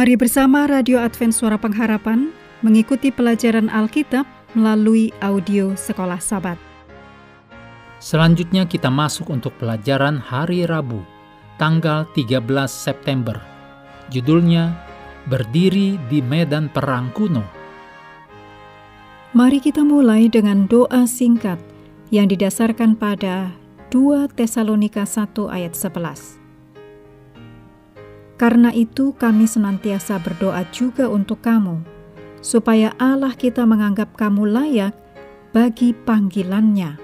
Mari bersama Radio Advent Suara Pengharapan mengikuti pelajaran Alkitab melalui audio Sekolah Sabat. Selanjutnya kita masuk untuk pelajaran hari Rabu, tanggal 13 September. Judulnya Berdiri di Medan Perang Kuno. Mari kita mulai dengan doa singkat yang didasarkan pada 2 Tesalonika 1 ayat 11. Karena itu kami senantiasa berdoa juga untuk kamu, supaya Allah kita menganggap kamu layak bagi panggilannya.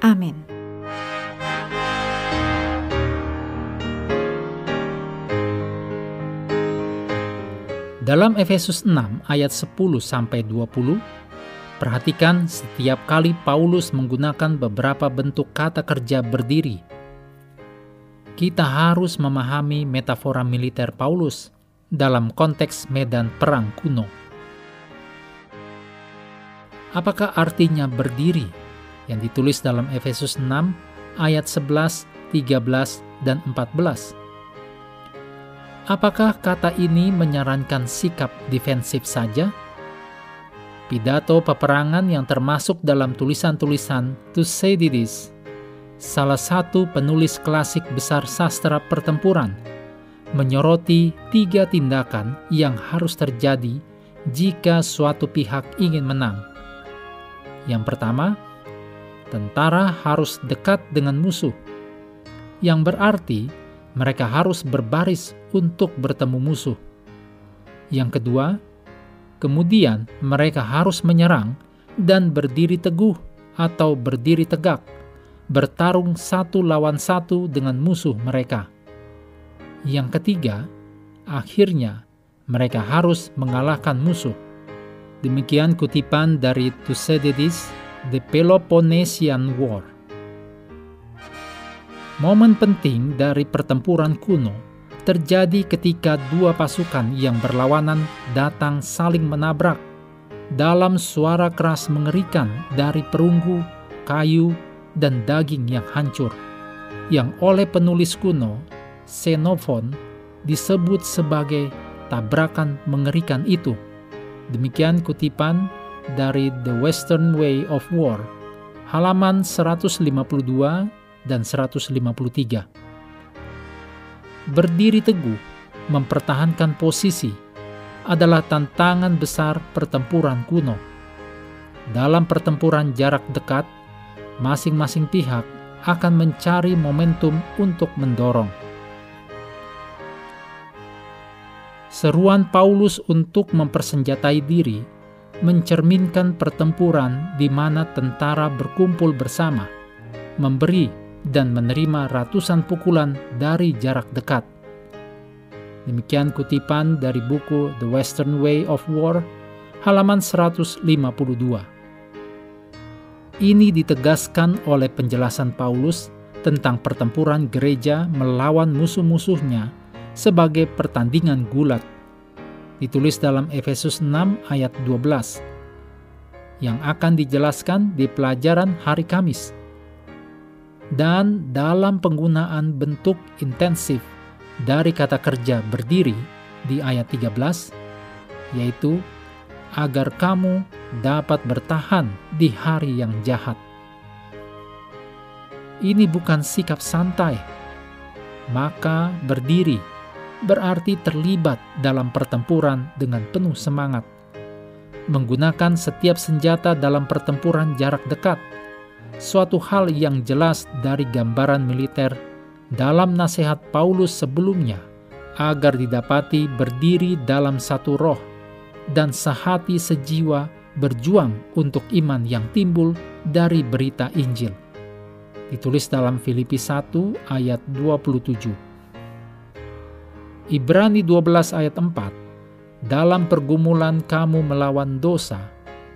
Amin. Dalam Efesus 6 ayat 10 sampai 20, perhatikan setiap kali Paulus menggunakan beberapa bentuk kata kerja berdiri kita harus memahami metafora militer Paulus dalam konteks medan perang kuno. Apakah artinya berdiri yang ditulis dalam Efesus 6 ayat 11, 13, dan 14? Apakah kata ini menyarankan sikap defensif saja? Pidato peperangan yang termasuk dalam tulisan-tulisan Thucydides salah satu penulis klasik besar sastra pertempuran, menyoroti tiga tindakan yang harus terjadi jika suatu pihak ingin menang. Yang pertama, tentara harus dekat dengan musuh, yang berarti mereka harus berbaris untuk bertemu musuh. Yang kedua, kemudian mereka harus menyerang dan berdiri teguh atau berdiri tegak bertarung satu lawan satu dengan musuh mereka. Yang ketiga, akhirnya mereka harus mengalahkan musuh. Demikian kutipan dari Thucydides, The Peloponnesian War. Momen penting dari pertempuran kuno terjadi ketika dua pasukan yang berlawanan datang saling menabrak dalam suara keras mengerikan dari perunggu, kayu, dan daging yang hancur, yang oleh penulis kuno, Xenophon, disebut sebagai tabrakan mengerikan itu. Demikian kutipan dari The Western Way of War, halaman 152 dan 153. Berdiri teguh, mempertahankan posisi, adalah tantangan besar pertempuran kuno. Dalam pertempuran jarak dekat, masing-masing pihak akan mencari momentum untuk mendorong. Seruan Paulus untuk mempersenjatai diri mencerminkan pertempuran di mana tentara berkumpul bersama, memberi dan menerima ratusan pukulan dari jarak dekat. Demikian kutipan dari buku The Western Way of War, halaman 152. Ini ditegaskan oleh penjelasan Paulus tentang pertempuran gereja melawan musuh-musuhnya sebagai pertandingan gulat. Ditulis dalam Efesus 6 ayat 12 yang akan dijelaskan di pelajaran hari Kamis. Dan dalam penggunaan bentuk intensif dari kata kerja berdiri di ayat 13 yaitu agar kamu dapat bertahan di hari yang jahat. Ini bukan sikap santai, maka berdiri berarti terlibat dalam pertempuran dengan penuh semangat, menggunakan setiap senjata dalam pertempuran jarak dekat, suatu hal yang jelas dari gambaran militer dalam nasihat Paulus sebelumnya, agar didapati berdiri dalam satu roh dan sehati sejiwa berjuang untuk iman yang timbul dari berita Injil. Ditulis dalam Filipi 1 ayat 27. Ibrani 12 ayat 4. Dalam pergumulan kamu melawan dosa,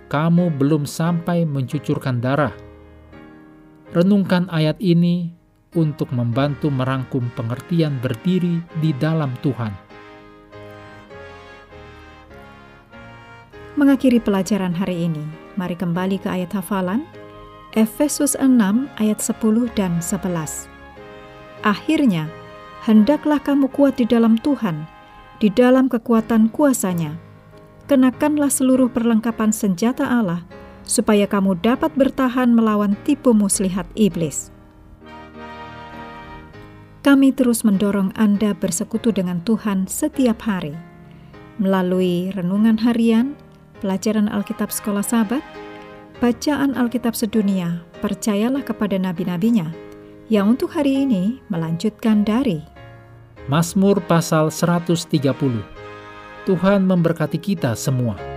kamu belum sampai mencucurkan darah. Renungkan ayat ini untuk membantu merangkum pengertian berdiri di dalam Tuhan Mengakhiri pelajaran hari ini, mari kembali ke ayat hafalan Efesus 6 ayat 10 dan 11. Akhirnya, hendaklah kamu kuat di dalam Tuhan di dalam kekuatan kuasanya. Kenakanlah seluruh perlengkapan senjata Allah, supaya kamu dapat bertahan melawan tipu muslihat iblis. Kami terus mendorong Anda bersekutu dengan Tuhan setiap hari melalui renungan harian, pelajaran Alkitab Sekolah Sabat, bacaan Alkitab sedunia, percayalah kepada nabi-nabinya, yang untuk hari ini melanjutkan dari Mazmur pasal 130. Tuhan memberkati kita semua.